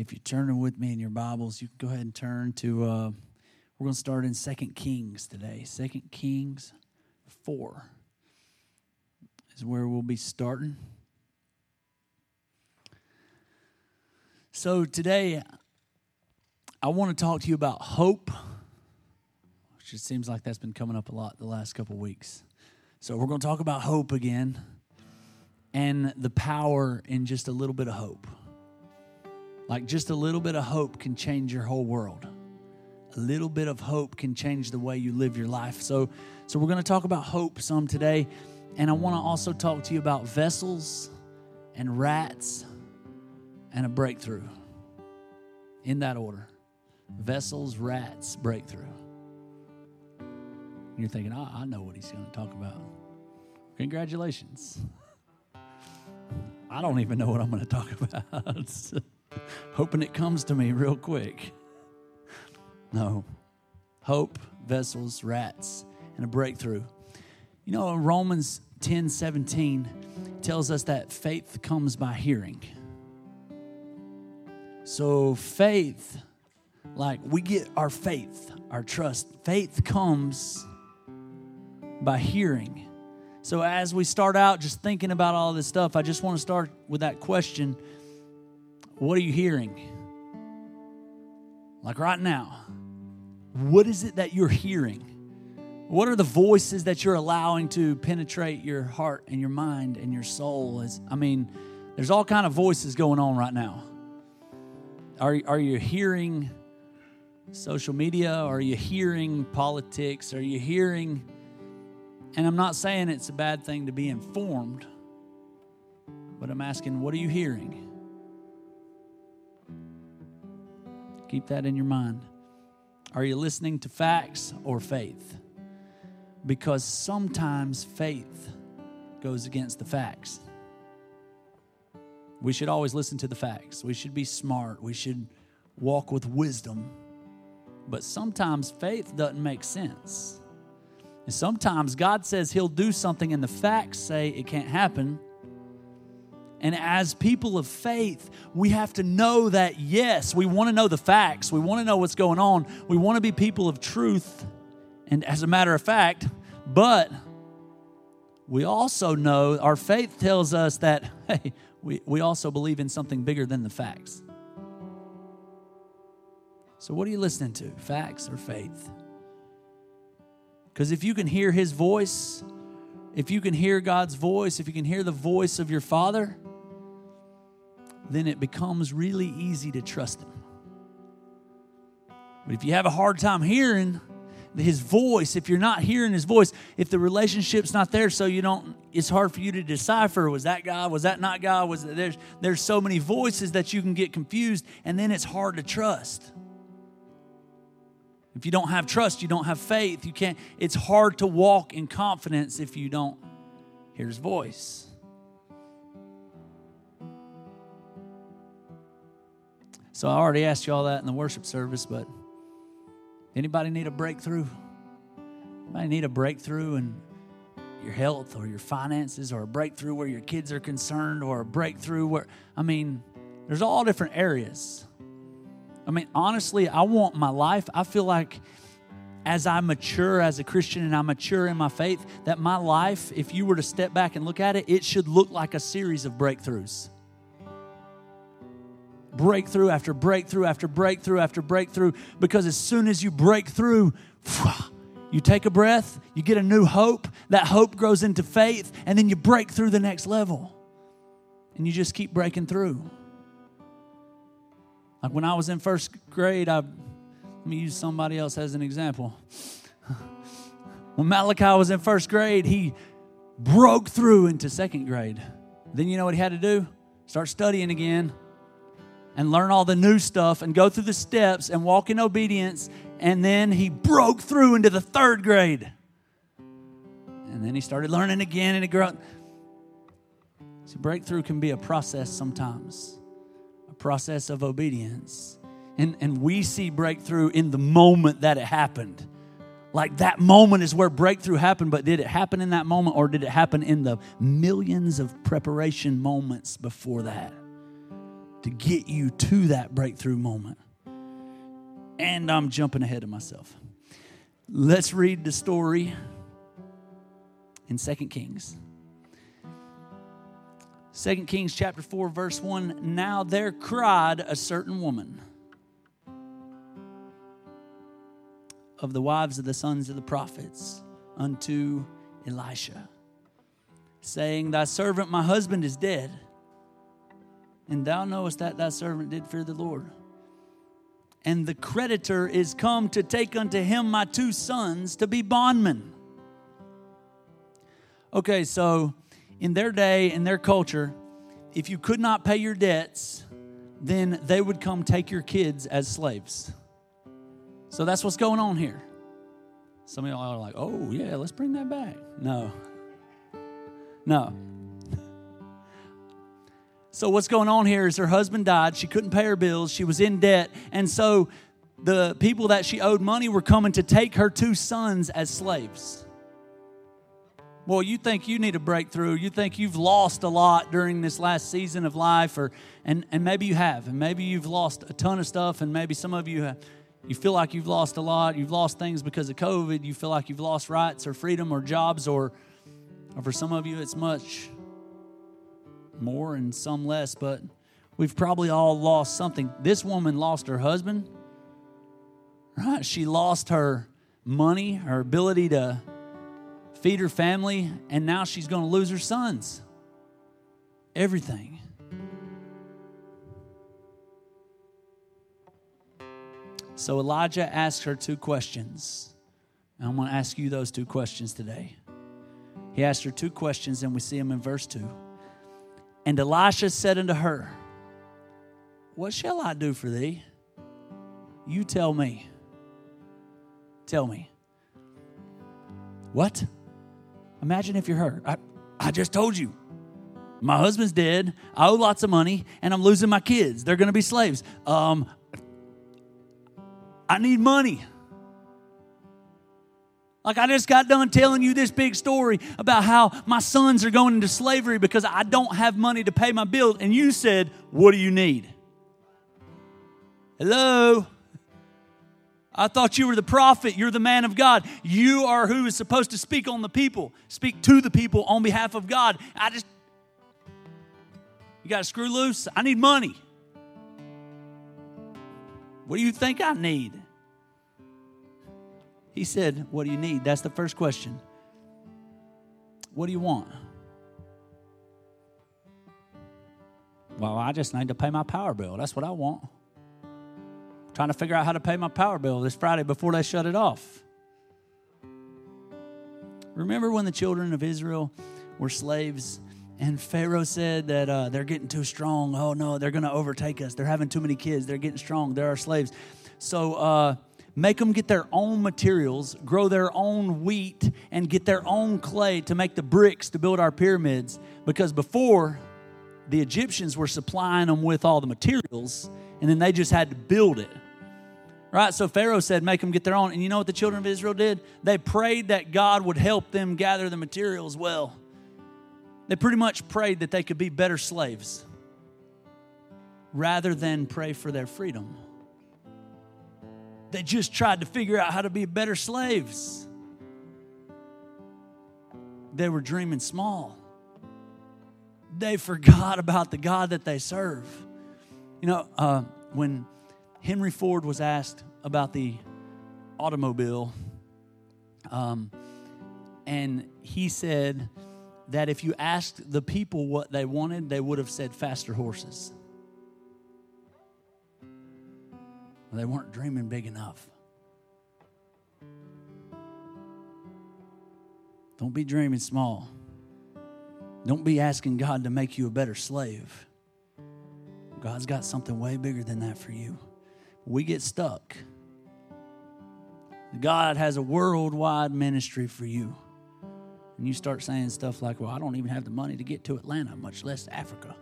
If you're turning with me in your Bibles, you can go ahead and turn to, uh, we're going to start in Second Kings today. Second Kings 4 is where we'll be starting. So today, I want to talk to you about hope, which it seems like that's been coming up a lot the last couple weeks. So we're going to talk about hope again and the power in just a little bit of hope. Like just a little bit of hope can change your whole world. A little bit of hope can change the way you live your life. So, so we're going to talk about hope some today, and I want to also talk to you about vessels and rats and a breakthrough. In that order, vessels, rats, breakthrough. You're thinking, oh, I know what he's going to talk about. Congratulations. I don't even know what I'm going to talk about. Hoping it comes to me real quick. No. Hope, vessels, rats, and a breakthrough. You know, Romans 10 17 tells us that faith comes by hearing. So, faith, like we get our faith, our trust, faith comes by hearing. So, as we start out just thinking about all this stuff, I just want to start with that question What are you hearing? Like right now, what is it that you're hearing? What are the voices that you're allowing to penetrate your heart and your mind and your soul? As, I mean, there's all kind of voices going on right now. Are, are you hearing social media? Are you hearing politics? Are you hearing and I'm not saying it's a bad thing to be informed, but I'm asking, what are you hearing? Keep that in your mind. Are you listening to facts or faith? Because sometimes faith goes against the facts. We should always listen to the facts. We should be smart. We should walk with wisdom. But sometimes faith doesn't make sense. And sometimes God says He'll do something, and the facts say it can't happen. And as people of faith, we have to know that, yes, we want to know the facts. We want to know what's going on. We want to be people of truth. And as a matter of fact, but we also know our faith tells us that, hey, we, we also believe in something bigger than the facts. So, what are you listening to, facts or faith? Because if you can hear His voice, if you can hear God's voice, if you can hear the voice of your Father, then it becomes really easy to trust Him. But if you have a hard time hearing His voice, if you're not hearing His voice, if the relationship's not there, so you don't, it's hard for you to decipher was that God, was that not God? Was there's there's so many voices that you can get confused, and then it's hard to trust. If you don't have trust, you don't have faith. You can't, it's hard to walk in confidence if you don't hear his voice. So I already asked you all that in the worship service, but anybody need a breakthrough? Anybody need a breakthrough in your health or your finances or a breakthrough where your kids are concerned or a breakthrough where I mean, there's all different areas. I mean, honestly, I want my life. I feel like as I mature as a Christian and I mature in my faith, that my life, if you were to step back and look at it, it should look like a series of breakthroughs. Breakthrough after breakthrough after breakthrough after breakthrough. Because as soon as you break through, you take a breath, you get a new hope, that hope grows into faith, and then you break through the next level. And you just keep breaking through. Like when I was in first grade, I let me use somebody else as an example. when Malachi was in first grade, he broke through into second grade. Then you know what he had to do? Start studying again and learn all the new stuff and go through the steps and walk in obedience. And then he broke through into the third grade. And then he started learning again and he grew. See, breakthrough can be a process sometimes a process of obedience. And, and we see breakthrough in the moment that it happened. Like that moment is where breakthrough happened, but did it happen in that moment or did it happen in the millions of preparation moments before that? To get you to that breakthrough moment. And I'm jumping ahead of myself. Let's read the story in 2 Kings. 2 Kings chapter 4 verse 1 Now there cried a certain woman of the wives of the sons of the prophets unto Elisha saying thy servant my husband is dead and thou knowest that thy servant did fear the Lord and the creditor is come to take unto him my two sons to be bondmen okay so in their day, in their culture, if you could not pay your debts, then they would come take your kids as slaves. So that's what's going on here. Some of y'all are like, oh, yeah, let's bring that back. No. No. So, what's going on here is her husband died. She couldn't pay her bills. She was in debt. And so, the people that she owed money were coming to take her two sons as slaves. Well, you think you need a breakthrough. You think you've lost a lot during this last season of life, or and, and maybe you have, and maybe you've lost a ton of stuff, and maybe some of you have, you feel like you've lost a lot. You've lost things because of COVID. You feel like you've lost rights or freedom or jobs, or, or for some of you, it's much more and some less, but we've probably all lost something. This woman lost her husband, right? She lost her money, her ability to feed her family, and now she's going to lose her sons. Everything. So Elijah asked her two questions. And I'm going to ask you those two questions today. He asked her two questions, and we see them in verse 2. And Elisha said unto her, What shall I do for thee? You tell me. Tell me. What? Imagine if you're her. I, I just told you. My husband's dead. I owe lots of money, and I'm losing my kids. They're going to be slaves. Um, I need money. Like I just got done telling you this big story about how my sons are going into slavery because I don't have money to pay my bills. And you said, What do you need? Hello? I thought you were the prophet. You're the man of God. You are who is supposed to speak on the people, speak to the people on behalf of God. I just, you got to screw loose. I need money. What do you think I need? He said, What do you need? That's the first question. What do you want? Well, I just need to pay my power bill. That's what I want trying to figure out how to pay my power bill this Friday before they shut it off. Remember when the children of Israel were slaves and Pharaoh said that uh, they're getting too strong. Oh no, they're going to overtake us. They're having too many kids. They're getting strong. They're our slaves. So uh, make them get their own materials, grow their own wheat, and get their own clay to make the bricks to build our pyramids. Because before, the Egyptians were supplying them with all the materials, and then they just had to build it. Right? So Pharaoh said, make them get their own. And you know what the children of Israel did? They prayed that God would help them gather the materials well. They pretty much prayed that they could be better slaves rather than pray for their freedom. They just tried to figure out how to be better slaves. They were dreaming small. They forgot about the God that they serve. You know, uh, when Henry Ford was asked about the automobile, um, and he said that if you asked the people what they wanted, they would have said faster horses. They weren't dreaming big enough. Don't be dreaming small. Don't be asking God to make you a better slave. God's got something way bigger than that for you we get stuck. God has a worldwide ministry for you. And you start saying stuff like, well, I don't even have the money to get to Atlanta, much less Africa.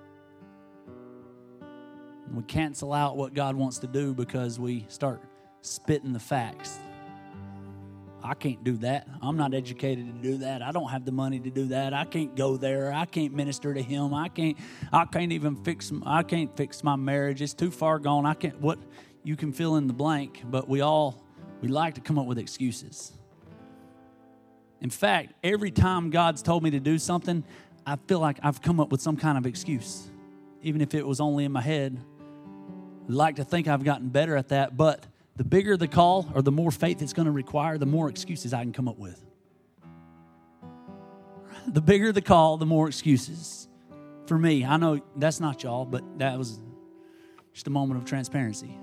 We cancel out what God wants to do because we start spitting the facts. I can't do that. I'm not educated to do that. I don't have the money to do that. I can't go there. I can't minister to him. I can't I can't even fix I can't fix my marriage. It's too far gone. I can't what you can fill in the blank, but we all we like to come up with excuses. In fact, every time God's told me to do something, I feel like I've come up with some kind of excuse, even if it was only in my head. Like to think I've gotten better at that, but the bigger the call or the more faith it's going to require, the more excuses I can come up with. The bigger the call, the more excuses. For me, I know that's not y'all, but that was just a moment of transparency.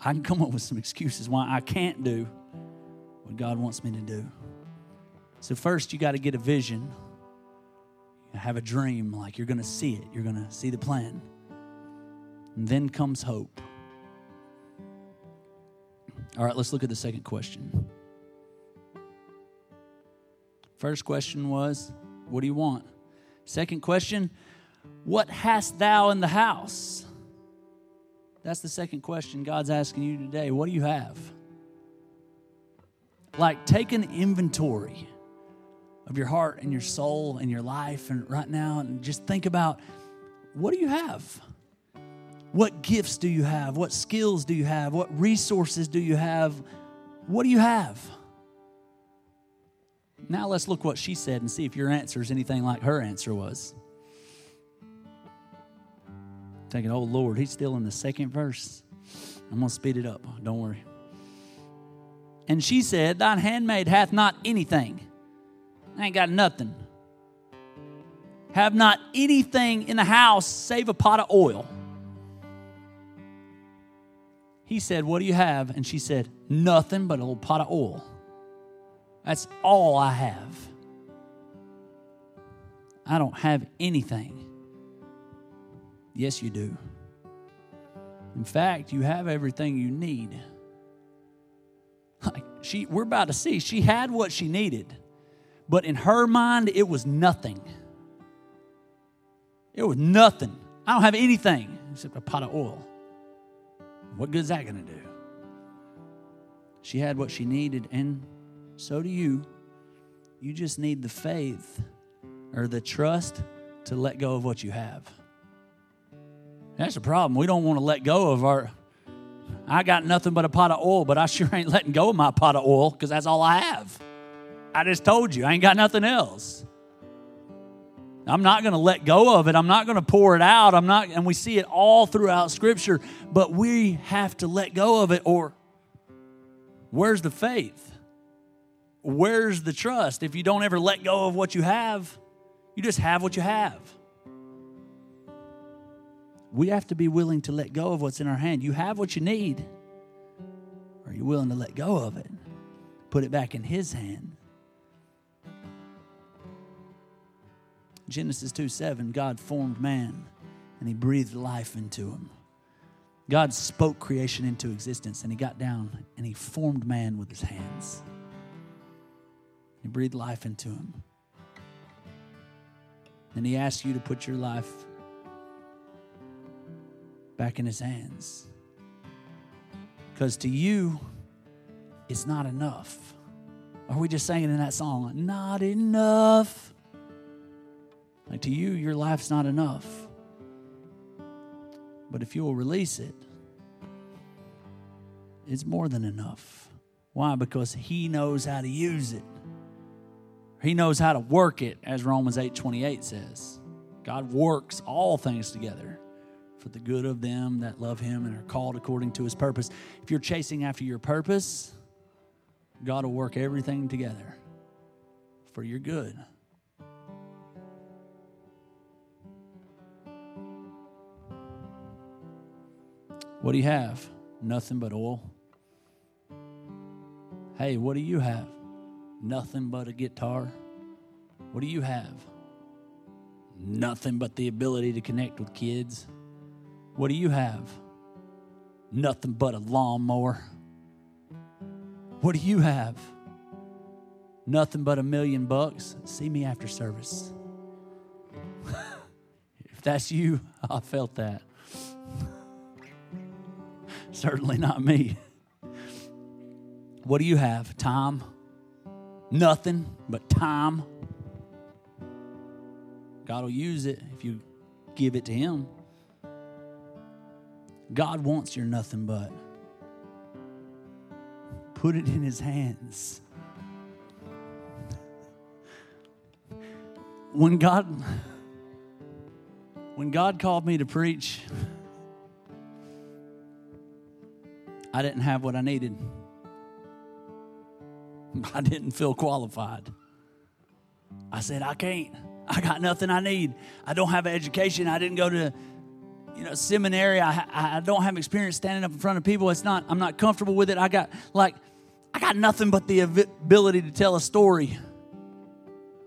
I can come up with some excuses why I can't do what God wants me to do. So, first, you got to get a vision, have a dream, like you're going to see it, you're going to see the plan. And then comes hope. All right, let's look at the second question. First question was, What do you want? Second question, What hast thou in the house? That's the second question God's asking you today. What do you have? Like, take an inventory of your heart and your soul and your life and right now and just think about what do you have? What gifts do you have? What skills do you have? What resources do you have? What do you have? Now let's look what she said and see if your answer is anything like her answer was. Thinking, oh Lord, he's still in the second verse. I'm going to speed it up. Don't worry. And she said, Thine handmaid hath not anything. I ain't got nothing. Have not anything in the house save a pot of oil. He said, What do you have? And she said, Nothing but a little pot of oil. That's all I have. I don't have anything. Yes, you do. In fact, you have everything you need. Like she, we're about to see, she had what she needed, but in her mind, it was nothing. It was nothing. I don't have anything except a pot of oil. What good is that going to do? She had what she needed, and so do you. You just need the faith or the trust to let go of what you have. That's the problem. We don't want to let go of our. I got nothing but a pot of oil, but I sure ain't letting go of my pot of oil because that's all I have. I just told you, I ain't got nothing else. I'm not going to let go of it. I'm not going to pour it out. I'm not, and we see it all throughout Scripture, but we have to let go of it, or where's the faith? Where's the trust? If you don't ever let go of what you have, you just have what you have. We have to be willing to let go of what's in our hand. You have what you need. Are you willing to let go of it? Put it back in His hand. Genesis 2 7, God formed man and he breathed life into him. God spoke creation into existence and he got down and he formed man with his hands. He breathed life into him. And he asked you to put your life back in his hands. Because to you, it's not enough. Are we just singing in that song? Not enough. To you, your life's not enough. But if you'll release it, it's more than enough. Why? Because He knows how to use it. He knows how to work it, as Romans 8 28 says. God works all things together for the good of them that love Him and are called according to His purpose. If you're chasing after your purpose, God will work everything together for your good. What do you have? Nothing but oil. Hey, what do you have? Nothing but a guitar. What do you have? Nothing but the ability to connect with kids. What do you have? Nothing but a lawnmower. What do you have? Nothing but a million bucks. See me after service. if that's you, I felt that. Certainly not me. What do you have? Time? Nothing but time. God will use it if you give it to Him. God wants your nothing but. Put it in His hands. When God when God called me to preach, I didn't have what I needed. I didn't feel qualified. I said, I can't. I got nothing I need. I don't have an education. I didn't go to you know seminary. I, I don't have experience standing up in front of people. It's not. I'm not comfortable with it. I got like I got nothing but the ability to tell a story.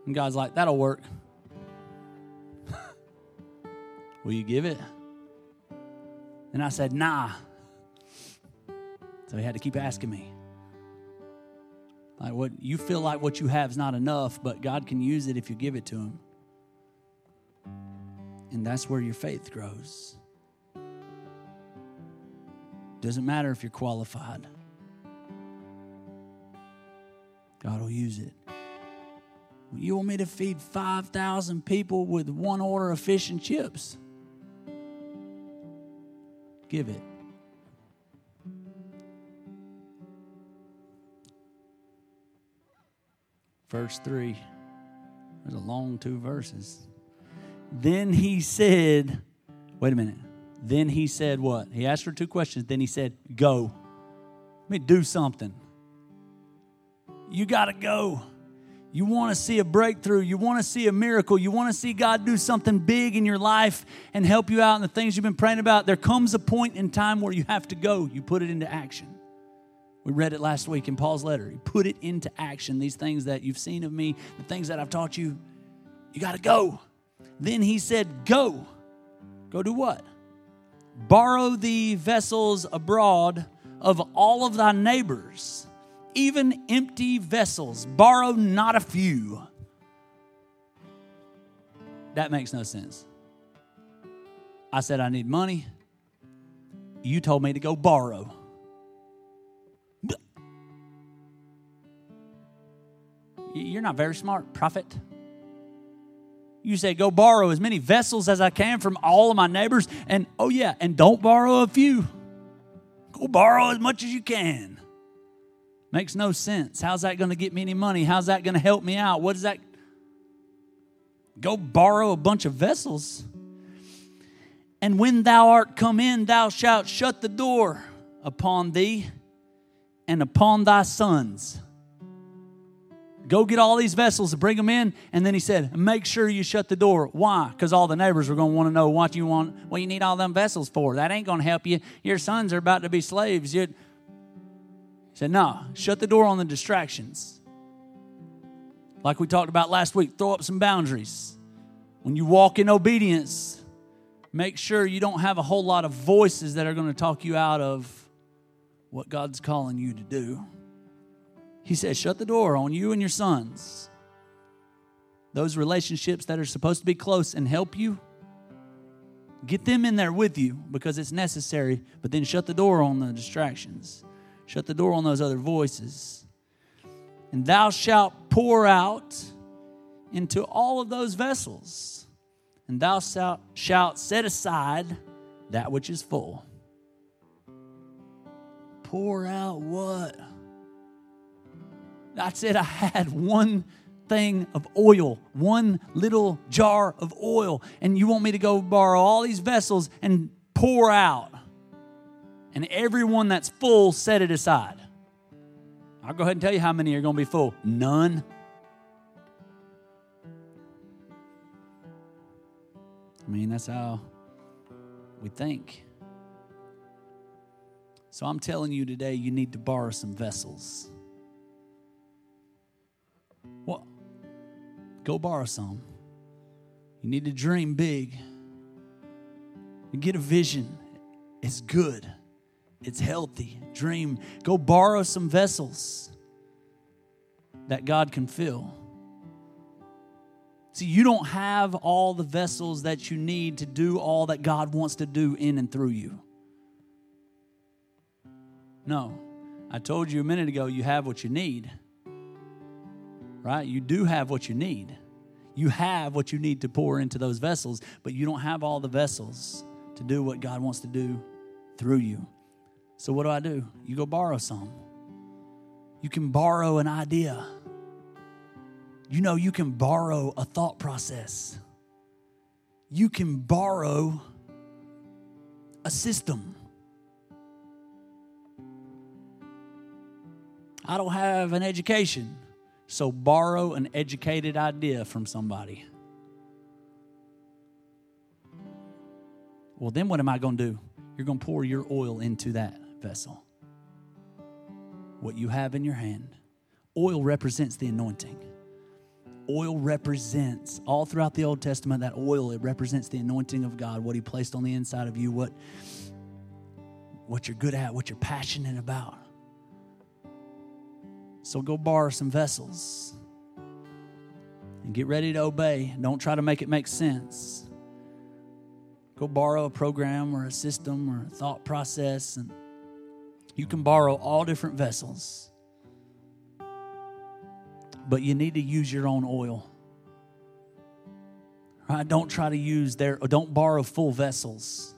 And God's like, that'll work. Will you give it? And I said, nah. So he had to keep asking me. Like what you feel like what you have is not enough, but God can use it if you give it to him. And that's where your faith grows. Doesn't matter if you're qualified. God will use it. You want me to feed 5,000 people with one order of fish and chips? Give it. Verse 3. There's a long two verses. Then he said, wait a minute. Then he said what? He asked her two questions. Then he said, Go. Let me do something. You got to go. You want to see a breakthrough. You want to see a miracle. You want to see God do something big in your life and help you out in the things you've been praying about. There comes a point in time where you have to go. You put it into action. We read it last week in Paul's letter. He put it into action. These things that you've seen of me, the things that I've taught you, you got to go. Then he said, Go. Go do what? Borrow the vessels abroad of all of thy neighbors, even empty vessels. Borrow not a few. That makes no sense. I said, I need money. You told me to go borrow. You're not very smart, prophet. You say, go borrow as many vessels as I can from all of my neighbors. And oh, yeah, and don't borrow a few. Go borrow as much as you can. Makes no sense. How's that going to get me any money? How's that going to help me out? What is that? Go borrow a bunch of vessels. And when thou art come in, thou shalt shut the door upon thee and upon thy sons Go get all these vessels and bring them in. And then he said, Make sure you shut the door. Why? Because all the neighbors are going to want to know what you want, what you need all them vessels for. That ain't going to help you. Your sons are about to be slaves. You'd... He said, No, shut the door on the distractions. Like we talked about last week, throw up some boundaries. When you walk in obedience, make sure you don't have a whole lot of voices that are going to talk you out of what God's calling you to do. He says, shut the door on you and your sons. Those relationships that are supposed to be close and help you, get them in there with you because it's necessary, but then shut the door on the distractions. Shut the door on those other voices. And thou shalt pour out into all of those vessels, and thou shalt set aside that which is full. Pour out what? I said I had one thing of oil, one little jar of oil, and you want me to go borrow all these vessels and pour out. And everyone that's full, set it aside. I'll go ahead and tell you how many are going to be full. None. I mean, that's how we think. So I'm telling you today, you need to borrow some vessels. Well, go borrow some. You need to dream big. and get a vision. It's good. It's healthy. Dream. Go borrow some vessels that God can fill. See, you don't have all the vessels that you need to do all that God wants to do in and through you. No. I told you a minute ago, you have what you need. Right? You do have what you need. You have what you need to pour into those vessels, but you don't have all the vessels to do what God wants to do through you. So, what do I do? You go borrow some. You can borrow an idea. You know, you can borrow a thought process. You can borrow a system. I don't have an education, so borrow an educated idea from somebody. Well, then what am I going to do? You're going to pour your oil into that vessel. What you have in your hand. Oil represents the anointing. Oil represents, all throughout the Old Testament, that oil, it represents the anointing of God, what He placed on the inside of you, what, what you're good at, what you're passionate about. So go borrow some vessels and get ready to obey. Don't try to make it make sense. Go borrow a program or a system or a thought process, and you can borrow all different vessels. But you need to use your own oil. Right? Don't try to use their, don't borrow full vessels.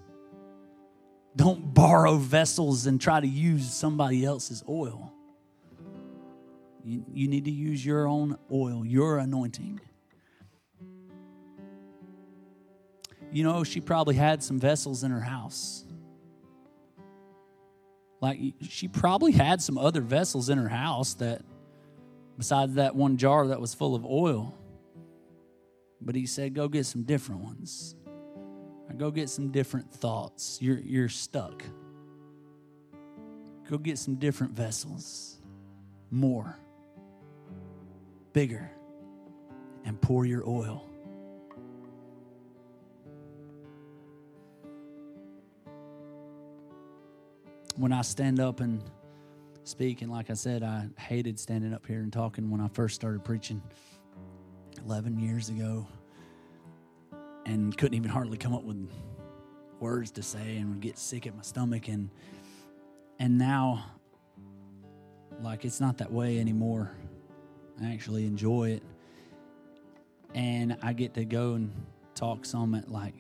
Don't borrow vessels and try to use somebody else's oil. You, you need to use your own oil, your anointing. You know, she probably had some vessels in her house. Like, she probably had some other vessels in her house that, besides that one jar that was full of oil. But he said, go get some different ones. Go get some different thoughts. You're, you're stuck. Go get some different vessels. More. Bigger. And pour your oil. when I stand up and speak, and like I said, I hated standing up here and talking when I first started preaching 11 years ago and couldn't even hardly come up with words to say and would get sick at my stomach and and now like it's not that way anymore i actually enjoy it and i get to go and talk some at like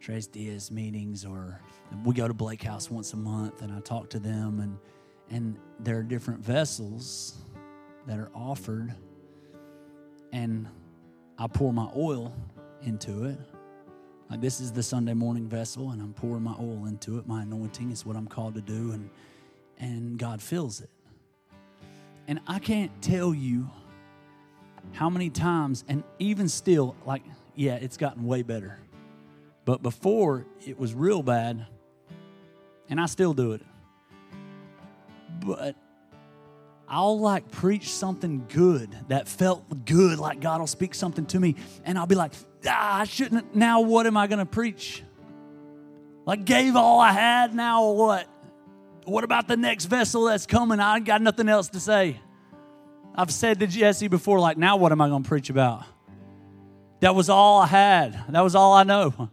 Tres Dias meetings, or we go to Blake House once a month, and I talk to them, and and there are different vessels that are offered, and I pour my oil into it. Like this is the Sunday morning vessel, and I'm pouring my oil into it. My anointing is what I'm called to do, and and God fills it. And I can't tell you how many times, and even still, like, yeah, it's gotten way better but before it was real bad, and I still do it. But I'll like preach something good that felt good, like God will speak something to me, and I'll be like, ah, I shouldn't. Now, what am I going to preach? Like, gave all I had, now what? What about the next vessel that's coming? I got nothing else to say. I've said to Jesse before, like, now what am I going to preach about? That was all I had. That was all I know.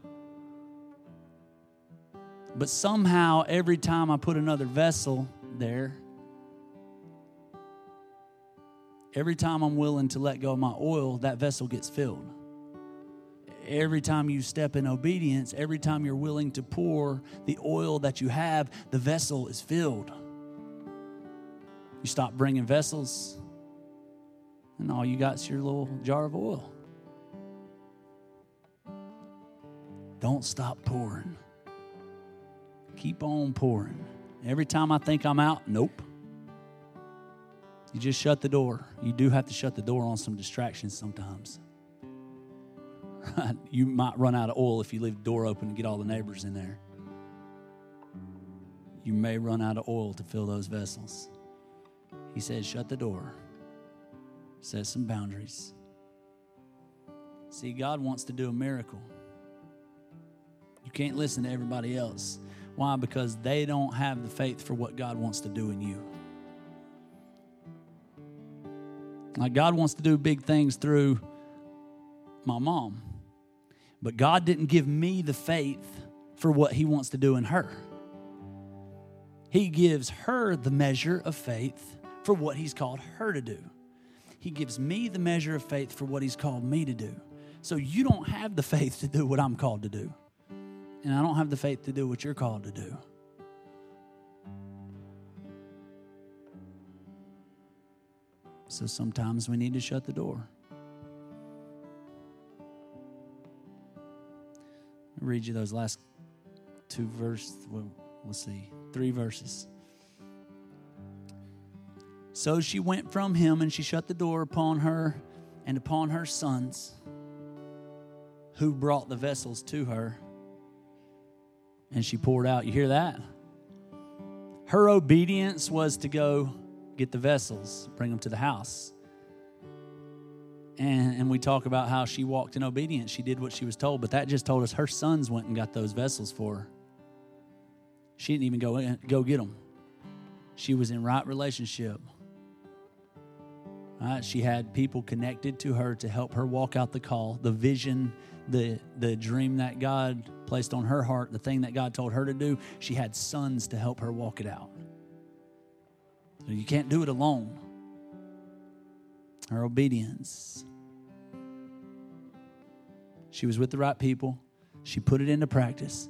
But somehow, every time I put another vessel there, every time I'm willing to let go of my oil, that vessel gets filled. Every time you step in obedience, every time you're willing to pour the oil that you have, the vessel is filled. You stop bringing vessels, and all you got is your little jar of oil. Don't stop pouring. Keep on pouring. Every time I think I'm out, nope. You just shut the door. You do have to shut the door on some distractions sometimes. you might run out of oil if you leave the door open and get all the neighbors in there. You may run out of oil to fill those vessels. He says, shut the door, set some boundaries. See, God wants to do a miracle. You can't listen to everybody else. Why? Because they don't have the faith for what God wants to do in you. Like God wants to do big things through my mom. But God didn't give me the faith for what He wants to do in her. He gives her the measure of faith for what He's called her to do. He gives me the measure of faith for what He's called me to do. So you don't have the faith to do what I'm called to do. And I don't have the faith to do what you're called to do. So sometimes we need to shut the door. I'll read you those last two verses. Well, let's see, three verses. So she went from him and she shut the door upon her and upon her sons who brought the vessels to her. And she poured out. You hear that? Her obedience was to go get the vessels, bring them to the house. And, and we talk about how she walked in obedience. She did what she was told, but that just told us her sons went and got those vessels for her. She didn't even go, in, go get them. She was in right relationship. Right? She had people connected to her to help her walk out the call, the vision, the, the dream that God placed on her heart, the thing that God told her to do. She had sons to help her walk it out. So you can't do it alone. Her obedience. She was with the right people. She put it into practice.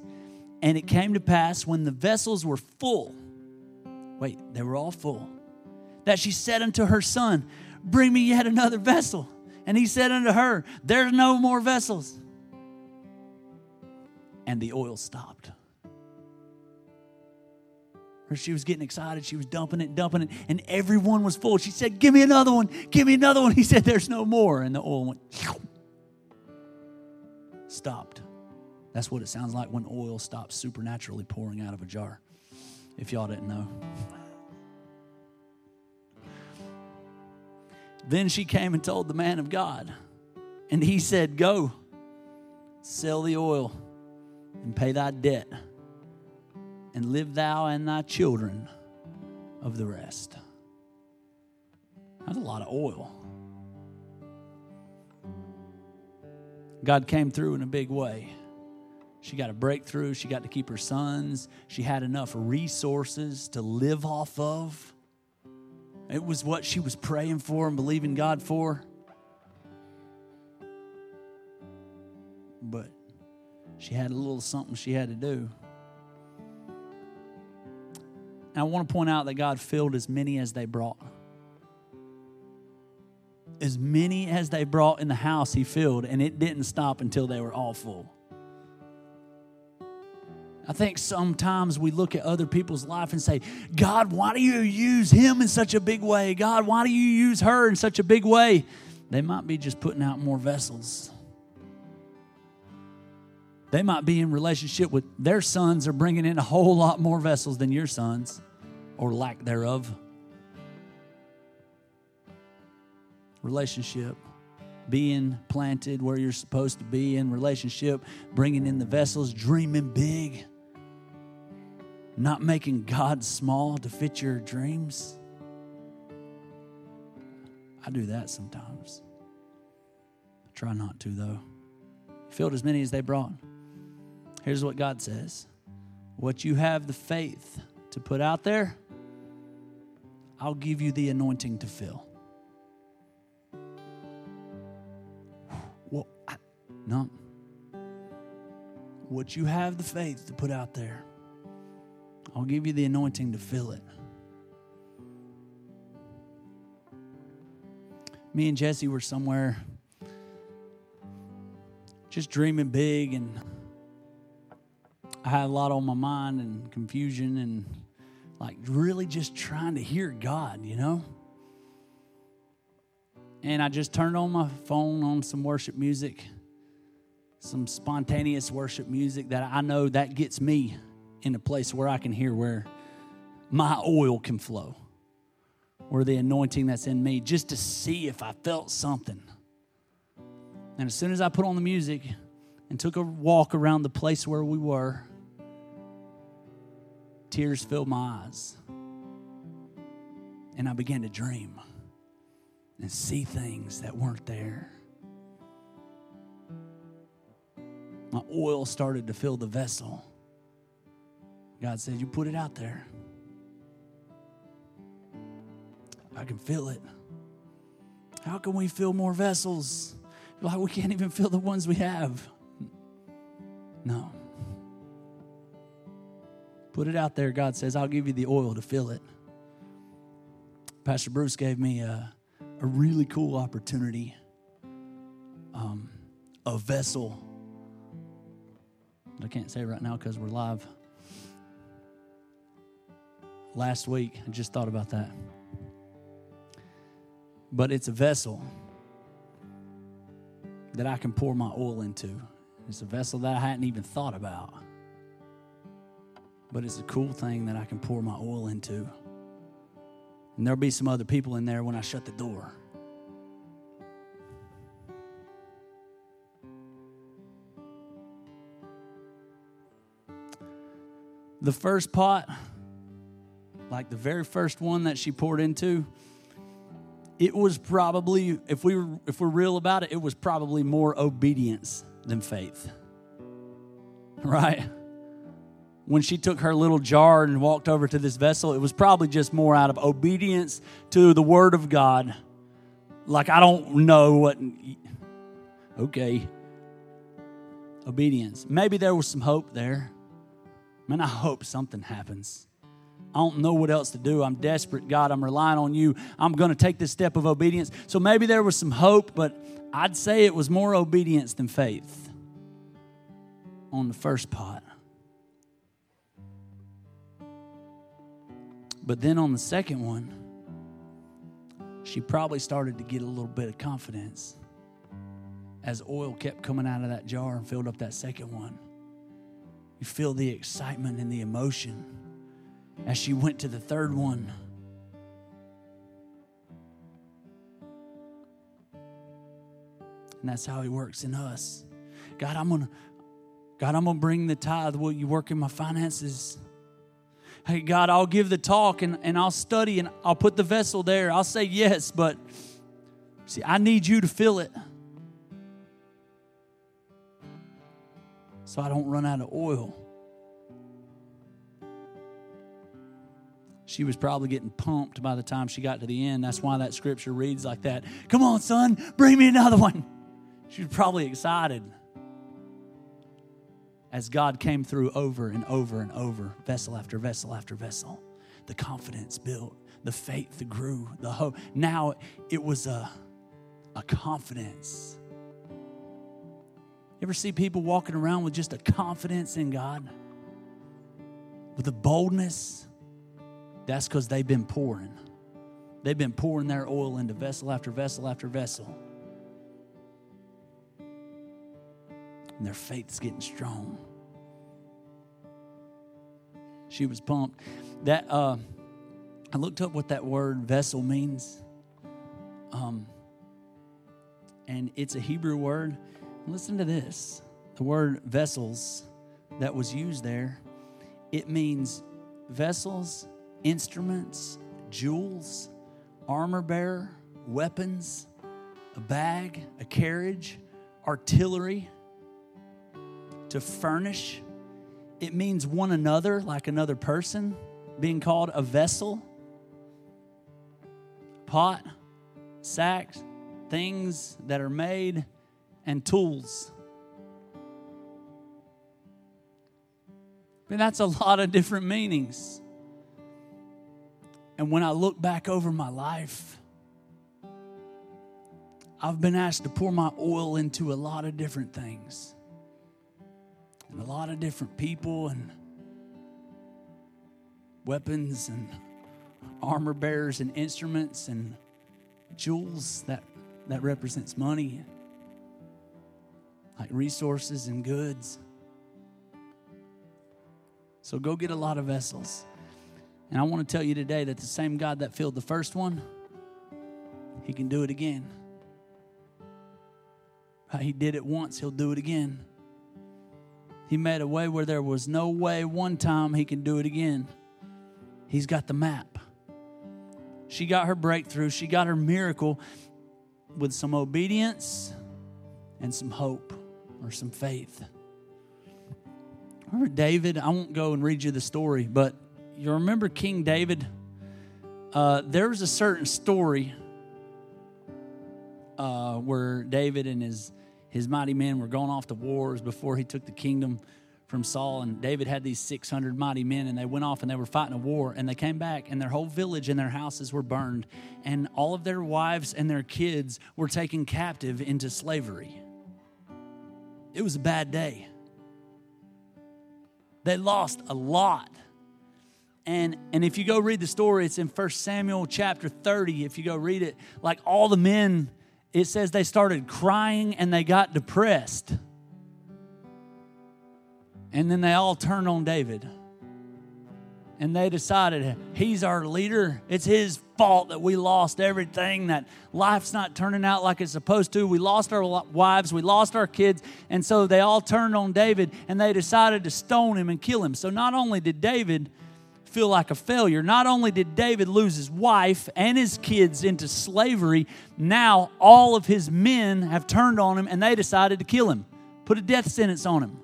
And it came to pass when the vessels were full, wait, they were all full, that she said unto her son, Bring me yet another vessel. And he said unto her, There's no more vessels. And the oil stopped. She was getting excited. She was dumping it, dumping it, and everyone was full. She said, Give me another one. Give me another one. He said, There's no more. And the oil went, stopped. That's what it sounds like when oil stops supernaturally pouring out of a jar, if y'all didn't know. Then she came and told the man of God, and he said, Go, sell the oil and pay thy debt and live thou and thy children of the rest. That's a lot of oil. God came through in a big way. She got a breakthrough. She got to keep her sons. She had enough resources to live off of. It was what she was praying for and believing God for. But she had a little something she had to do. And I want to point out that God filled as many as they brought. As many as they brought in the house, He filled, and it didn't stop until they were all full. I think sometimes we look at other people's life and say, God, why do you use him in such a big way? God, why do you use her in such a big way? They might be just putting out more vessels. They might be in relationship with their sons are bringing in a whole lot more vessels than your sons or lack thereof. Relationship, being planted where you're supposed to be in relationship, bringing in the vessels, dreaming big, not making God small to fit your dreams. I do that sometimes. I try not to, though. Filled as many as they brought. Here's what God says What you have the faith to put out there, I'll give you the anointing to fill. Well, I, no. What you have the faith to put out there, I'll give you the anointing to fill it. Me and Jesse were somewhere just dreaming big, and I had a lot on my mind and confusion and like really just trying to hear God, you know? And I just turned on my phone on some worship music, some spontaneous worship music that I know that gets me in a place where I can hear where my oil can flow, where the anointing that's in me, just to see if I felt something. And as soon as I put on the music and took a walk around the place where we were, tears filled my eyes. And I began to dream and see things that weren't there. My oil started to fill the vessel. God said, You put it out there. I can fill it. How can we fill more vessels? Like we can't even fill the ones we have. No. Put it out there. God says, I'll give you the oil to fill it. Pastor Bruce gave me a, a really cool opportunity, um, a vessel. I can't say right now because we're live. Last week, I just thought about that. But it's a vessel that I can pour my oil into. It's a vessel that I hadn't even thought about. But it's a cool thing that I can pour my oil into. And there'll be some other people in there when I shut the door. The first pot, like the very first one that she poured into, it was probably, if we if we're real about it, it was probably more obedience than faith. Right? When she took her little jar and walked over to this vessel, it was probably just more out of obedience to the word of God. Like, I don't know what. Okay. Obedience. Maybe there was some hope there. Man, I hope something happens. I don't know what else to do. I'm desperate, God. I'm relying on you. I'm going to take this step of obedience. So maybe there was some hope, but I'd say it was more obedience than faith on the first pot. But then on the second one, she probably started to get a little bit of confidence as oil kept coming out of that jar and filled up that second one. You feel the excitement and the emotion as she went to the third one. And that's how he works in us. God, I'm to God, I'm to bring the tithe. Will you work in my finances? Hey, God, I'll give the talk and, and I'll study and I'll put the vessel there. I'll say yes, but see, I need you to fill it. So I don't run out of oil. She was probably getting pumped by the time she got to the end. That's why that scripture reads like that. Come on, son, bring me another one. She was probably excited as God came through over and over and over, vessel after vessel after vessel. The confidence built, the faith grew, the hope. Now it was a, a confidence. You ever see people walking around with just a confidence in God? With a boldness? That's because they've been pouring. They've been pouring their oil into vessel after vessel after vessel. and their faith's getting strong. She was pumped. That uh, I looked up what that word vessel means, um, and it's a Hebrew word. Listen to this: the word vessels that was used there. It means vessels, instruments, jewels, armor bearer, weapons, a bag, a carriage, artillery to furnish. It means one another, like another person, being called a vessel, pot, sacks, things that are made, and tools. And that's a lot of different meanings. And when I look back over my life, I've been asked to pour my oil into a lot of different things and a lot of different people and weapons and armor bearers and instruments and jewels that, that represents money like resources and goods. So go get a lot of vessels and i want to tell you today that the same god that filled the first one he can do it again he did it once he'll do it again he made a way where there was no way one time he can do it again. He's got the map. She got her breakthrough, she got her miracle with some obedience and some hope or some faith. Remember David? I won't go and read you the story, but you remember King David? Uh, there was a certain story uh, where David and his his mighty men were going off to wars before he took the kingdom from Saul. And David had these 600 mighty men, and they went off and they were fighting a war. And they came back, and their whole village and their houses were burned. And all of their wives and their kids were taken captive into slavery. It was a bad day. They lost a lot. And, and if you go read the story, it's in 1 Samuel chapter 30. If you go read it, like all the men, it says they started crying and they got depressed. And then they all turned on David. And they decided he's our leader. It's his fault that we lost everything, that life's not turning out like it's supposed to. We lost our wives, we lost our kids. And so they all turned on David and they decided to stone him and kill him. So not only did David feel like a failure, not only did David lose his wife and his kids into slavery, now all of his men have turned on him and they decided to kill him, put a death sentence on him.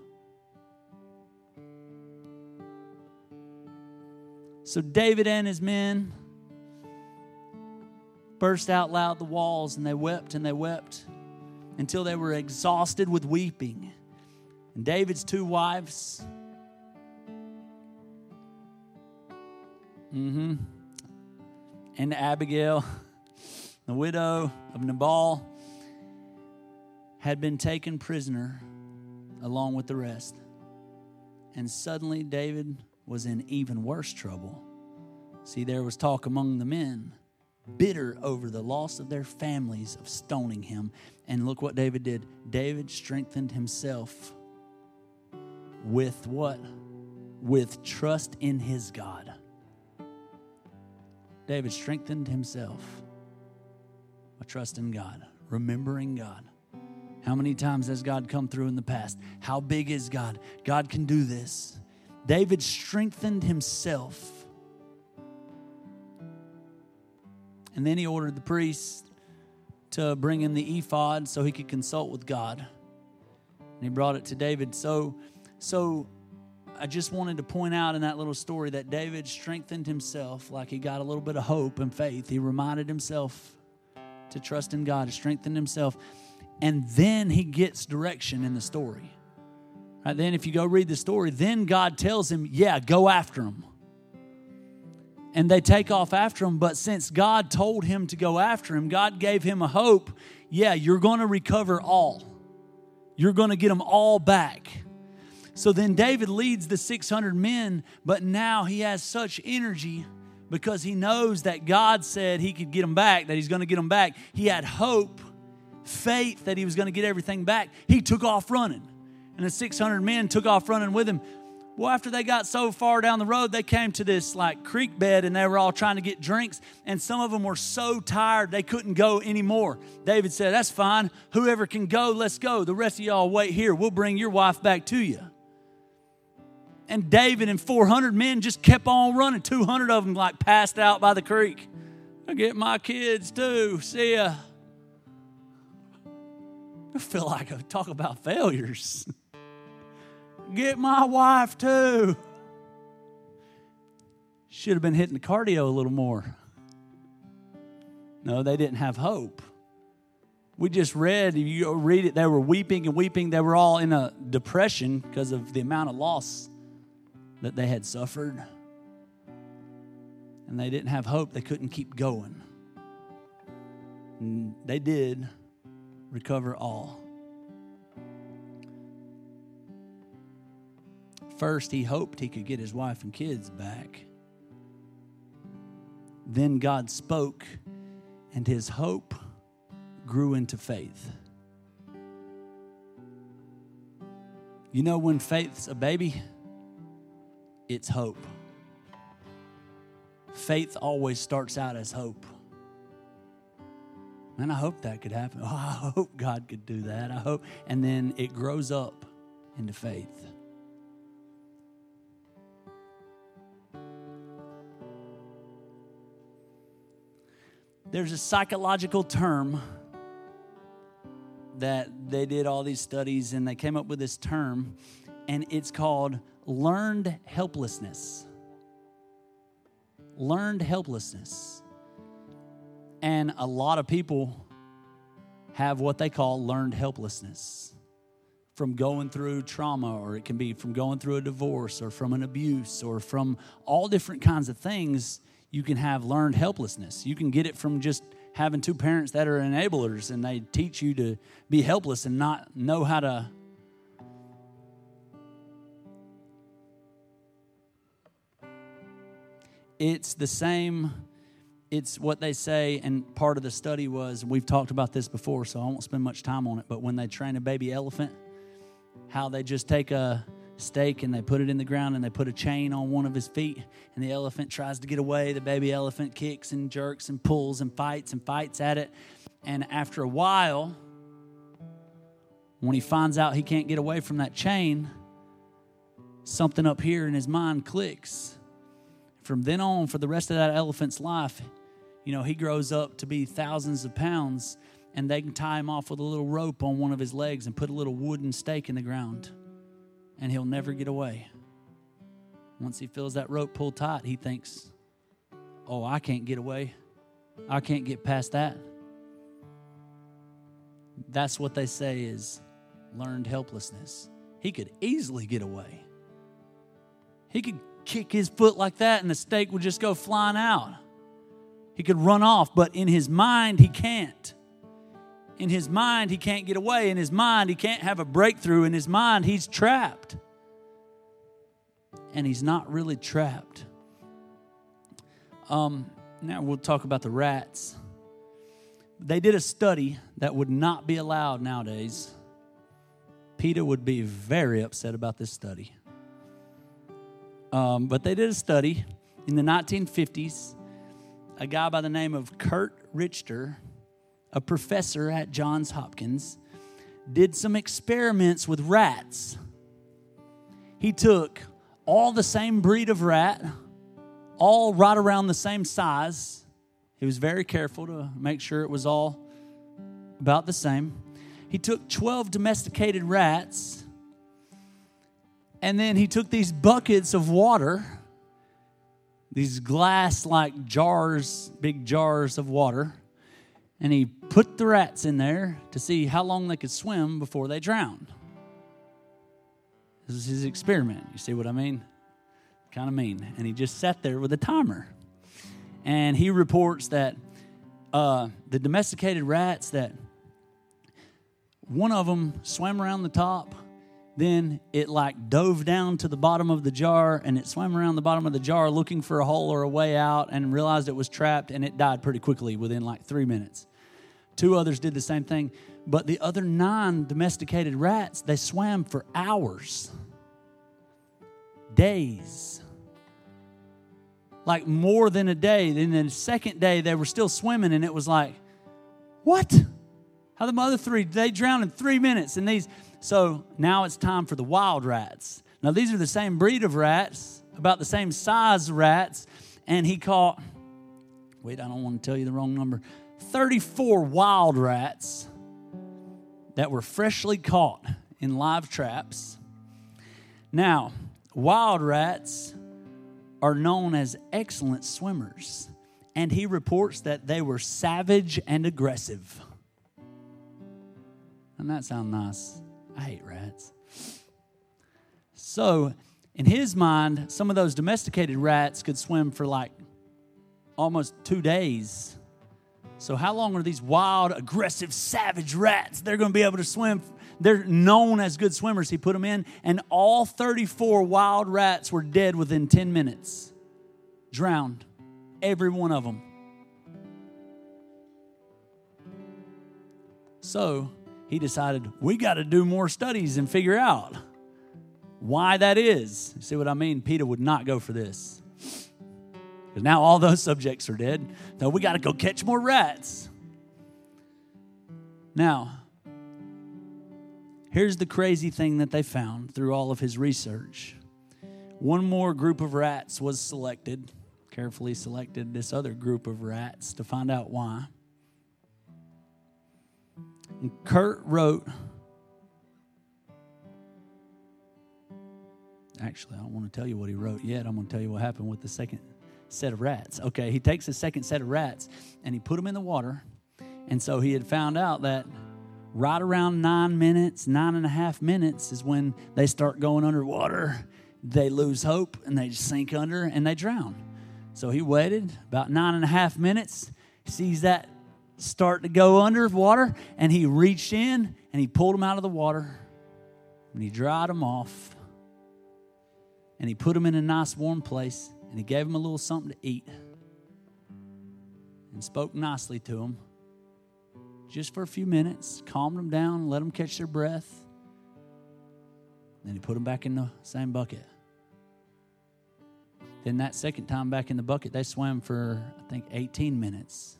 So David and his men burst out loud the walls, and they wept and they wept until they were exhausted with weeping. And David's two wives, mm-hmm, and Abigail, the widow of Nabal, had been taken prisoner along with the rest. And suddenly David was in even worse trouble. See, there was talk among the men, bitter over the loss of their families of stoning him. And look what David did. David strengthened himself with what? With trust in his God. David strengthened himself by trust in God, remembering God. How many times has God come through in the past? How big is God? God can do this. David strengthened himself. And then he ordered the priest to bring in the ephod so he could consult with God. And he brought it to David. So, so I just wanted to point out in that little story that David strengthened himself like he got a little bit of hope and faith. He reminded himself to trust in God, to strengthen himself. And then he gets direction in the story. Right, then, if you go read the story, then God tells him, Yeah, go after him. And they take off after him. But since God told him to go after him, God gave him a hope. Yeah, you're going to recover all, you're going to get them all back. So then David leads the 600 men, but now he has such energy because he knows that God said he could get them back, that he's going to get them back. He had hope, faith that he was going to get everything back. He took off running and the 600 men took off running with him. Well, after they got so far down the road, they came to this like creek bed and they were all trying to get drinks. And some of them were so tired they couldn't go anymore. David said, That's fine. Whoever can go, let's go. The rest of y'all wait here. We'll bring your wife back to you. And David and 400 men just kept on running. 200 of them like passed out by the creek. I get my kids too. See ya. I feel like I talk about failures. Get my wife too. Should have been hitting the cardio a little more. No, they didn't have hope. We just read, you read it, they were weeping and weeping. They were all in a depression because of the amount of loss that they had suffered. And they didn't have hope. They couldn't keep going. And they did recover all. First, he hoped he could get his wife and kids back. Then God spoke, and his hope grew into faith. You know, when faith's a baby, it's hope. Faith always starts out as hope. And I hope that could happen. Oh, I hope God could do that. I hope. And then it grows up into faith. There's a psychological term that they did all these studies and they came up with this term, and it's called learned helplessness. Learned helplessness. And a lot of people have what they call learned helplessness from going through trauma, or it can be from going through a divorce, or from an abuse, or from all different kinds of things. You can have learned helplessness. You can get it from just having two parents that are enablers and they teach you to be helpless and not know how to it's the same it's what they say and part of the study was we've talked about this before so i won't spend much time on it but when they train a baby elephant how they just take a stake and they put it in the ground and they put a chain on one of his feet and the elephant tries to get away the baby elephant kicks and jerks and pulls and fights and fights at it and after a while when he finds out he can't get away from that chain something up here in his mind clicks from then on for the rest of that elephant's life you know he grows up to be thousands of pounds and they can tie him off with a little rope on one of his legs and put a little wooden stake in the ground and he'll never get away. Once he feels that rope pulled tight, he thinks, Oh, I can't get away. I can't get past that. That's what they say is learned helplessness. He could easily get away. He could kick his foot like that and the stake would just go flying out. He could run off, but in his mind, he can't in his mind, he can't get away. In his mind, he can't have a breakthrough. In his mind, he's trapped. And he's not really trapped. Um, now we'll talk about the rats. They did a study that would not be allowed nowadays. PETA would be very upset about this study. Um, but they did a study in the 1950s. A guy by the name of Kurt Richter a professor at Johns Hopkins, did some experiments with rats. He took all the same breed of rat, all right around the same size. He was very careful to make sure it was all about the same. He took 12 domesticated rats, and then he took these buckets of water, these glass like jars, big jars of water and he put the rats in there to see how long they could swim before they drowned. This is his experiment. You see what I mean? Kind of mean. And he just sat there with a timer. And he reports that uh, the domesticated rats that one of them swam around the top then it like dove down to the bottom of the jar and it swam around the bottom of the jar looking for a hole or a way out and realized it was trapped and it died pretty quickly within like three minutes Two others did the same thing. But the other nine domesticated rats, they swam for hours, days. Like more than a day. Then the second day, they were still swimming, and it was like, what? How the other three, they drowned in three minutes. And these, so now it's time for the wild rats. Now, these are the same breed of rats, about the same size rats. And he caught, wait, I don't want to tell you the wrong number. 34 wild rats that were freshly caught in live traps. Now, wild rats are known as excellent swimmers, and he reports that they were savage and aggressive. Doesn't that sound nice? I hate rats. So, in his mind, some of those domesticated rats could swim for like almost two days so, how long are these wild, aggressive, savage rats? They're going to be able to swim. They're known as good swimmers. He put them in, and all 34 wild rats were dead within 10 minutes, drowned, every one of them. So, he decided we got to do more studies and figure out why that is. See what I mean? PETA would not go for this. Because now all those subjects are dead. So we got to go catch more rats. Now, here's the crazy thing that they found through all of his research. One more group of rats was selected, carefully selected this other group of rats to find out why. And Kurt wrote, actually, I don't want to tell you what he wrote yet. I'm going to tell you what happened with the second set of rats. Okay, he takes the second set of rats and he put them in the water. And so he had found out that right around nine minutes, nine and a half minutes is when they start going underwater. They lose hope and they just sink under and they drown. So he waited about nine and a half minutes, sees that start to go under water, and he reached in and he pulled them out of the water and he dried them off and he put them in a nice warm place and he gave them a little something to eat and spoke nicely to them just for a few minutes, calmed them down, let them catch their breath. Then he put them back in the same bucket. Then that second time back in the bucket, they swam for, I think, 18 minutes.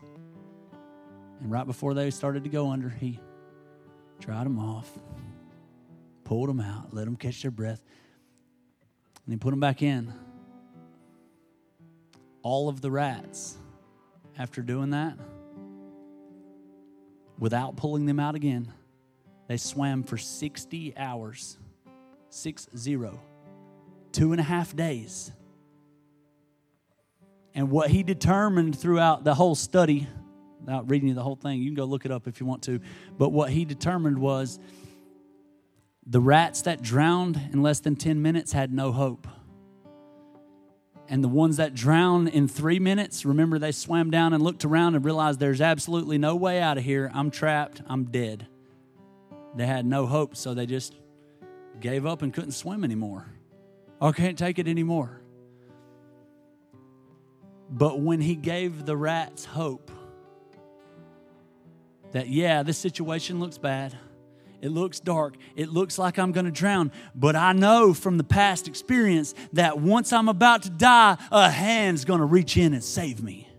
And right before they started to go under, he dried them off, pulled them out, let them catch their breath, and he put them back in. All of the rats, after doing that, without pulling them out again, they swam for 60 hours. Six zero. Two and a half days. And what he determined throughout the whole study, without reading you the whole thing, you can go look it up if you want to. But what he determined was the rats that drowned in less than 10 minutes had no hope. And the ones that drowned in three minutes, remember they swam down and looked around and realized there's absolutely no way out of here. I'm trapped. I'm dead. They had no hope, so they just gave up and couldn't swim anymore. I can't take it anymore. But when he gave the rats hope that, yeah, this situation looks bad, it looks dark. It looks like I'm going to drown. But I know from the past experience that once I'm about to die, a hand's going to reach in and save me.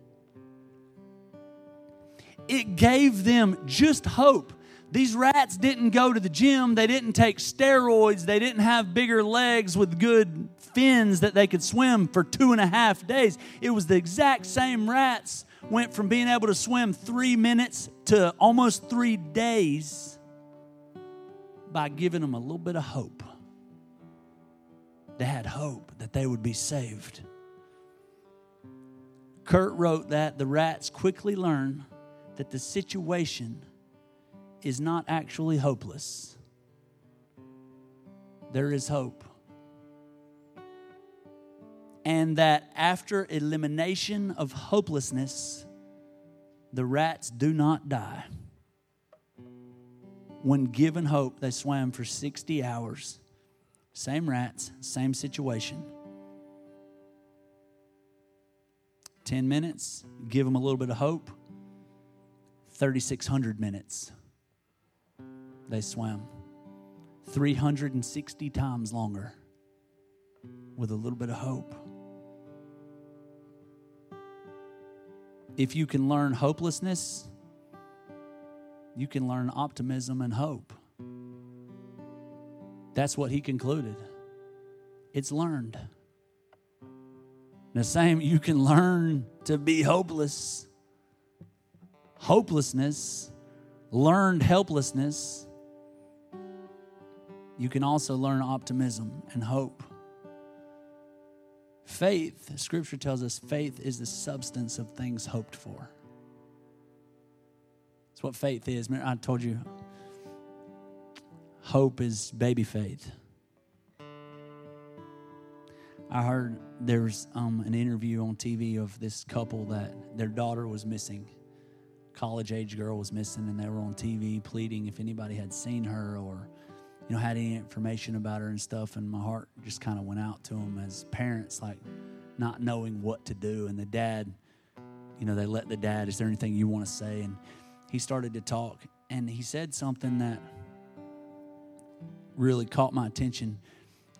It gave them just hope. These rats didn't go to the gym. They didn't take steroids. They didn't have bigger legs with good fins that they could swim for two and a half days. It was the exact same rats went from being able to swim three minutes to almost three days by giving them a little bit of hope. They had hope that they would be saved. Kurt wrote that the rats quickly learn that the situation is not actually hopeless. There is hope. And that after elimination of hopelessness, the rats do not die when given hope, they swam for 60 hours. Same rats, same situation. 10 minutes, give them a little bit of hope. 3,600 minutes, they swam. 360 times longer with a little bit of hope. If you can learn hopelessness, you can learn optimism and hope. That's what he concluded. It's learned. The same, you can learn to be hopeless. Hopelessness, learned helplessness. You can also learn optimism and hope. Faith, scripture tells us faith is the substance of things hoped for It's what faith is. I told you, hope is baby faith. I heard there was um, an interview on TV of this couple that their daughter was missing. College age girl was missing, and they were on TV pleading if anybody had seen her or you know had any information about her and stuff. And my heart just kind of went out to them as parents, like not knowing what to do. And the dad, you know, they let the dad, "Is there anything you want to say?" And he started to talk and he said something that really caught my attention.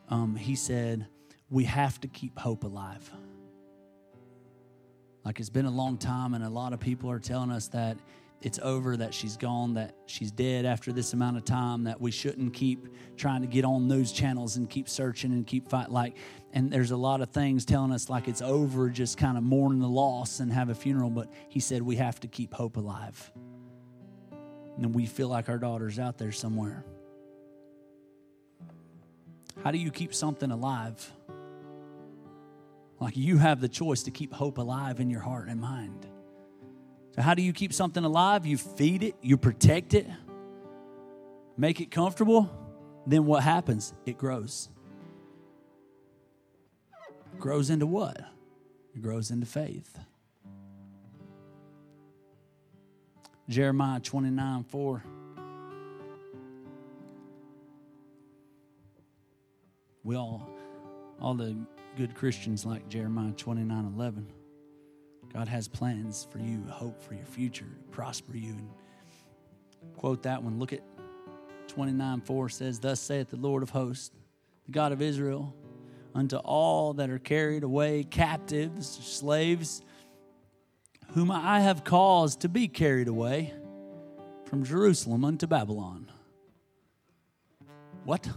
Um, he said, We have to keep hope alive. Like it's been a long time, and a lot of people are telling us that it's over, that she's gone, that she's dead after this amount of time, that we shouldn't keep trying to get on those channels and keep searching and keep fight like and there's a lot of things telling us like it's over, just kind of mourn the loss and have a funeral, but he said we have to keep hope alive and we feel like our daughter's out there somewhere. How do you keep something alive? Like you have the choice to keep hope alive in your heart and mind. So, how do you keep something alive? You feed it, you protect it, make it comfortable. Then what happens? It grows. Grows into what? It grows into faith. Jeremiah 29 4. We all, all the good Christians like Jeremiah 29 11. God has plans for you, hope for your future, prosper you. And quote that one. Look at 29 4 says, Thus saith the Lord of hosts, the God of Israel, unto all that are carried away captives, slaves, whom I have caused to be carried away from Jerusalem unto Babylon. What?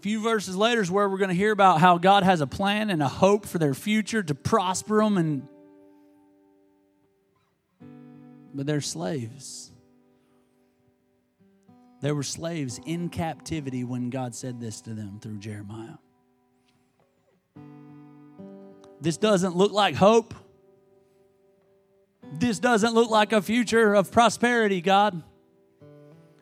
Few verses later is where we're going to hear about how God has a plan and a hope for their future to prosper them and but they're slaves. They were slaves in captivity when God said this to them through Jeremiah. This doesn't look like hope. This doesn't look like a future of prosperity, God.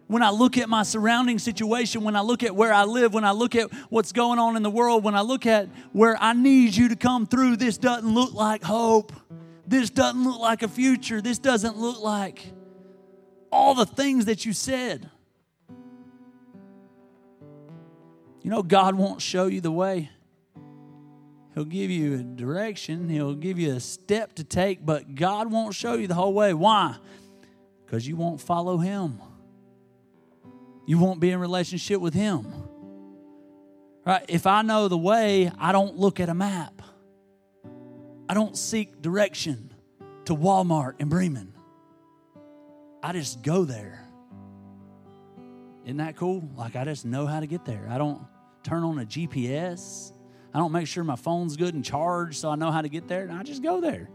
When I look at my surrounding situation, when I look at where I live, when I look at what's going on in the world, when I look at where I need you to come through, this doesn't look like hope. This doesn't look like a future. This doesn't look like all the things that you said. You know, God won't show you the way. He'll give you a direction, He'll give you a step to take, but God won't show you the whole way. Why? Because you won't follow Him. You won't be in relationship with Him. Right? If I know the way, I don't look at a map. I don't seek direction to Walmart in Bremen. I just go there. Isn't that cool? Like I just know how to get there. I don't turn on a GPS. I don't make sure my phone's good and charged so I know how to get there. I just go there.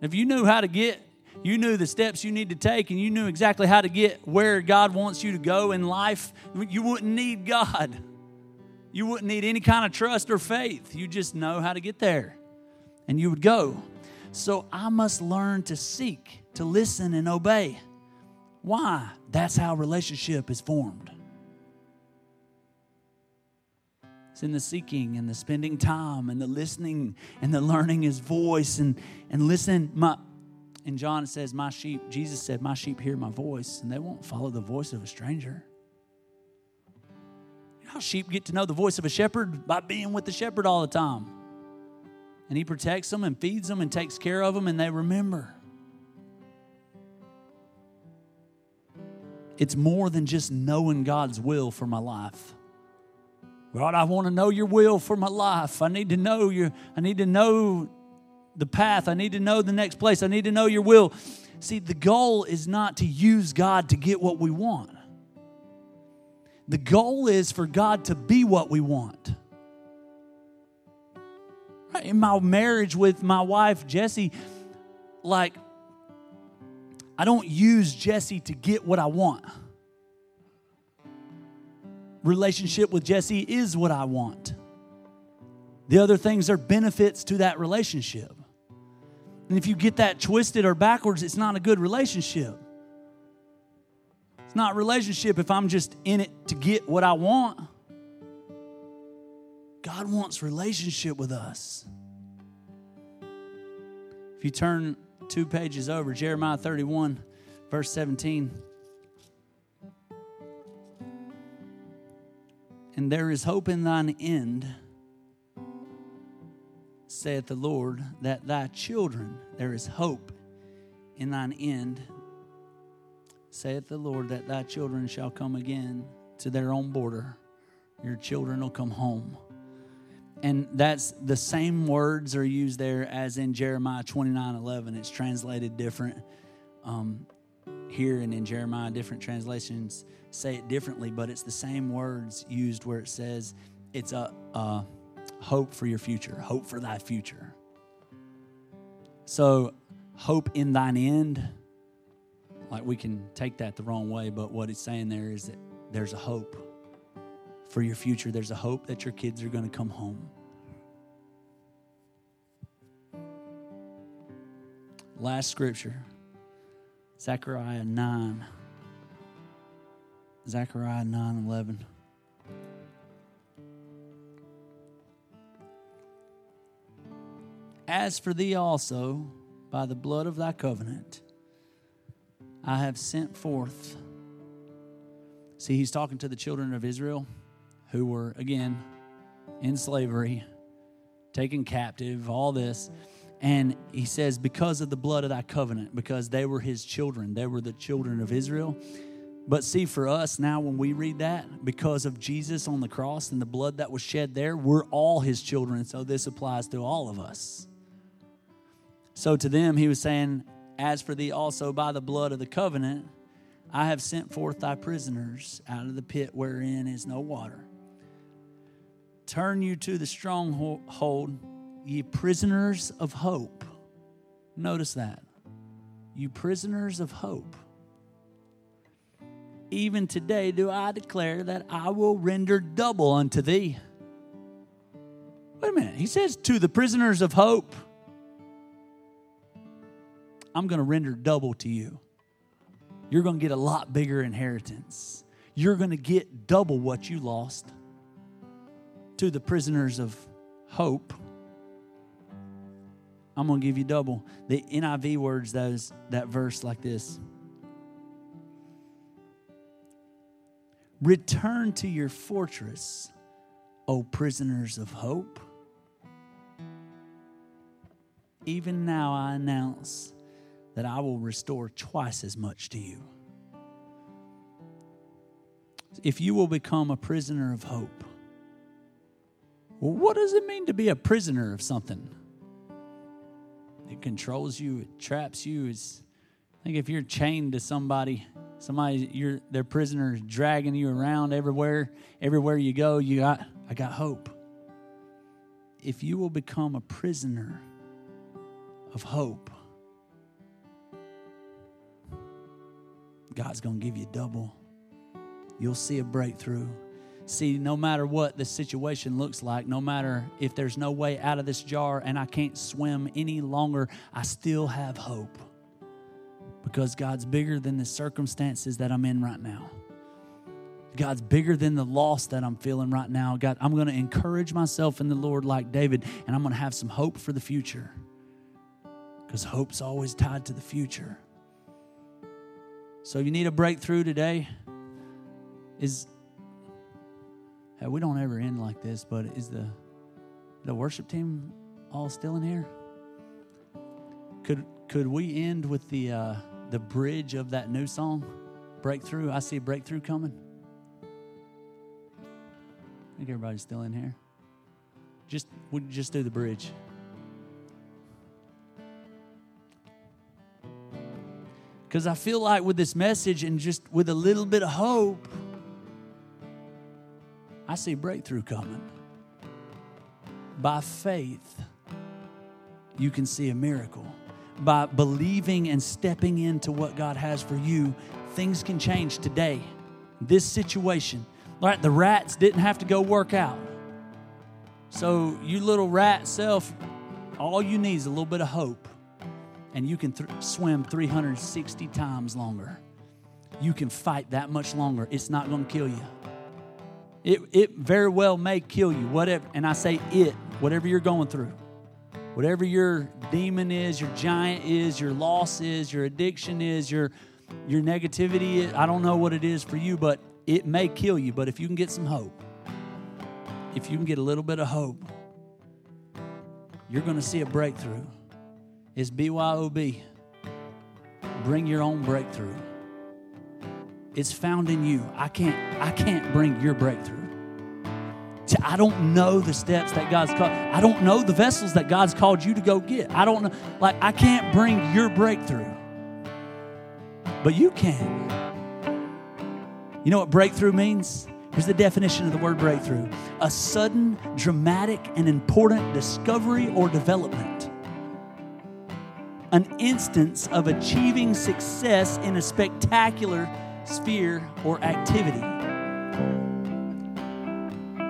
If you knew how to get, you knew the steps you need to take, and you knew exactly how to get where God wants you to go in life, you wouldn't need God. You wouldn't need any kind of trust or faith. You just know how to get there, and you would go. So I must learn to seek, to listen, and obey. Why? That's how relationship is formed. It's in the seeking and the spending time and the listening and the learning his voice and, and listen. My, and John says, My sheep, Jesus said, My sheep hear my voice, and they won't follow the voice of a stranger. You know how sheep get to know the voice of a shepherd? By being with the shepherd all the time. And he protects them and feeds them and takes care of them, and they remember. It's more than just knowing God's will for my life. God, I want to know your will for my life. I need to know your, I need to know the path. I need to know the next place. I need to know your will. See, the goal is not to use God to get what we want. The goal is for God to be what we want. In my marriage with my wife, Jesse, like, I don't use Jesse to get what I want relationship with Jesse is what I want. The other things are benefits to that relationship. And if you get that twisted or backwards, it's not a good relationship. It's not relationship if I'm just in it to get what I want. God wants relationship with us. If you turn two pages over, Jeremiah 31, verse 17. And there is hope in thine end, saith the Lord, that thy children, there is hope in thine end, saith the Lord, that thy children shall come again to their own border. Your children will come home. And that's the same words are used there as in Jeremiah 29 11. It's translated different um, here and in Jeremiah, different translations say it differently, but it's the same words used where it says it's a, a hope for your future, hope for thy future. So, hope in thine end, like we can take that the wrong way, but what it's saying there is that there's a hope for your future. There's a hope that your kids are going to come home. Last scripture Zechariah 9. Zechariah 9 11. As for thee also, by the blood of thy covenant, I have sent forth. See, he's talking to the children of Israel who were, again, in slavery, taken captive, all this. And he says, Because of the blood of thy covenant, because they were his children, they were the children of Israel. But see, for us now, when we read that, because of Jesus on the cross and the blood that was shed there, we're all his children. So this applies to all of us. So to them, he was saying, As for thee also by the blood of the covenant, I have sent forth thy prisoners out of the pit wherein is no water. Turn you to the stronghold ye prisoners of hope. Notice that. You prisoners of hope. Even today do I declare that I will render double unto thee. Wait a minute. He says, To the prisoners of hope, I'm going to render double to you. You're going to get a lot bigger inheritance. You're going to get double what you lost. To the prisoners of hope, I'm going to give you double. The NIV words those, that verse like this Return to your fortress, O prisoners of hope. Even now I announce that I will restore twice as much to you. If you will become a prisoner of hope, well, what does it mean to be a prisoner of something? It controls you, it traps you. It's, I think if you're chained to somebody, somebody you're their prisoner is dragging you around everywhere, everywhere you go, you got I got hope. If you will become a prisoner of hope, God's going to give you double. You'll see a breakthrough. See, no matter what the situation looks like, no matter if there's no way out of this jar and I can't swim any longer, I still have hope because God's bigger than the circumstances that I'm in right now. God's bigger than the loss that I'm feeling right now. God, I'm going to encourage myself in the Lord like David, and I'm going to have some hope for the future because hope's always tied to the future. So, you need a breakthrough today. Is we don't ever end like this, but is the the worship team all still in here? Could could we end with the uh, the bridge of that new song, breakthrough? I see a breakthrough coming. I think everybody's still in here. Just we just do the bridge. Because I feel like with this message and just with a little bit of hope, I see breakthrough coming. By faith, you can see a miracle. By believing and stepping into what God has for you, things can change today. This situation, right? The rats didn't have to go work out. So, you little rat self, all you need is a little bit of hope and you can th- swim 360 times longer. You can fight that much longer. It's not going to kill you. It, it very well may kill you, whatever. And I say it, whatever you're going through, whatever your demon is, your giant is, your loss is, your addiction is, your your negativity is. I don't know what it is for you, but it may kill you. But if you can get some hope, if you can get a little bit of hope, you're going to see a breakthrough is BYOB. Bring your own breakthrough. It's found in you. I can't I can't bring your breakthrough. I don't know the steps that God's called. I don't know the vessels that God's called you to go get. I don't know like I can't bring your breakthrough. But you can. You know what breakthrough means? Here's the definition of the word breakthrough a sudden, dramatic, and important discovery or development an instance of achieving success in a spectacular sphere or activity.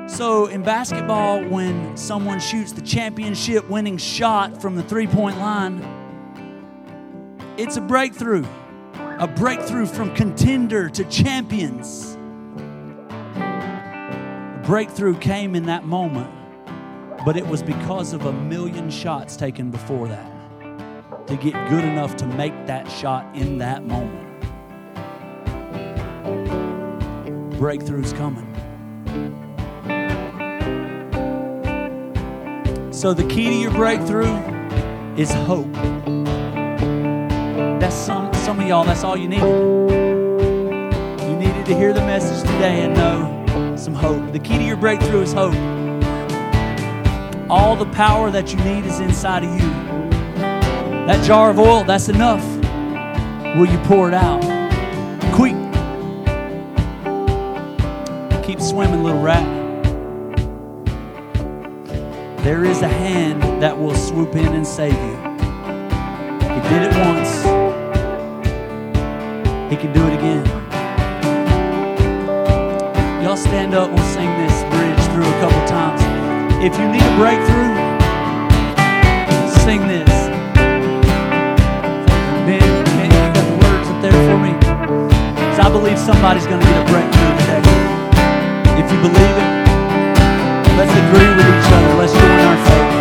So in basketball, when someone shoots the championship winning shot from the three point line, it's a breakthrough. A breakthrough from contender to champions. A breakthrough came in that moment, but it was because of a million shots taken before that to get good enough to make that shot in that moment. Breakthrough's coming. So, the key to your breakthrough is hope. That's some, some of y'all, that's all you needed. You needed to hear the message today and know some hope. The key to your breakthrough is hope. All the power that you need is inside of you. That jar of oil, that's enough. Will you pour it out? Quick. Keep swimming, little rat. There is a hand that will swoop in and save you. He did it once, He can do it again. Y'all stand up, we'll sing this bridge through a couple times. If you need a breakthrough, sing this. I believe somebody's going to get a breakthrough today. If you believe it, Let's agree with each other. Let's join our faith.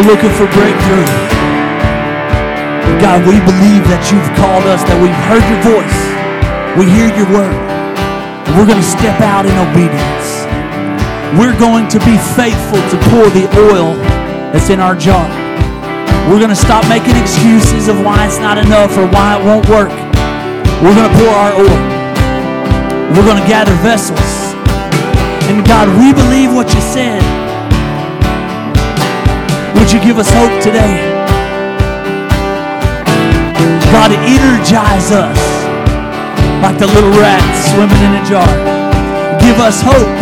We're looking for breakthrough. God, we believe that you've called us, that we've heard your voice. We hear your word. And we're going to step out in obedience. We're going to be faithful to pour the oil that's in our jar. We're going to stop making excuses of why it's not enough or why it won't work. We're going to pour our oil. We're going to gather vessels. And God, we believe what you said would you give us hope today? God, energize us like the little rats swimming in a jar. Give us hope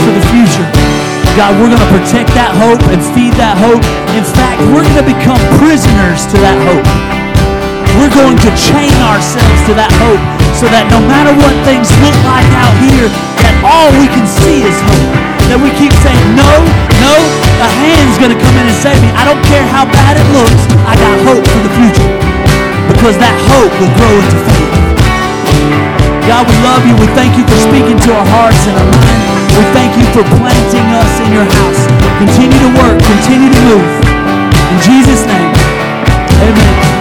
for the future. God, we're going to protect that hope and feed that hope. In fact, we're going to become prisoners to that hope. We're going to chain ourselves to that hope so that no matter what things look like out here, that all we can see is hope that we keep saying, no, no, a hand's going to come in and save me. I don't care how bad it looks. I got hope for the future because that hope will grow into faith. God, we love you. We thank you for speaking to our hearts and our mind. We thank you for planting us in your house. Continue to work, continue to move. In Jesus' name.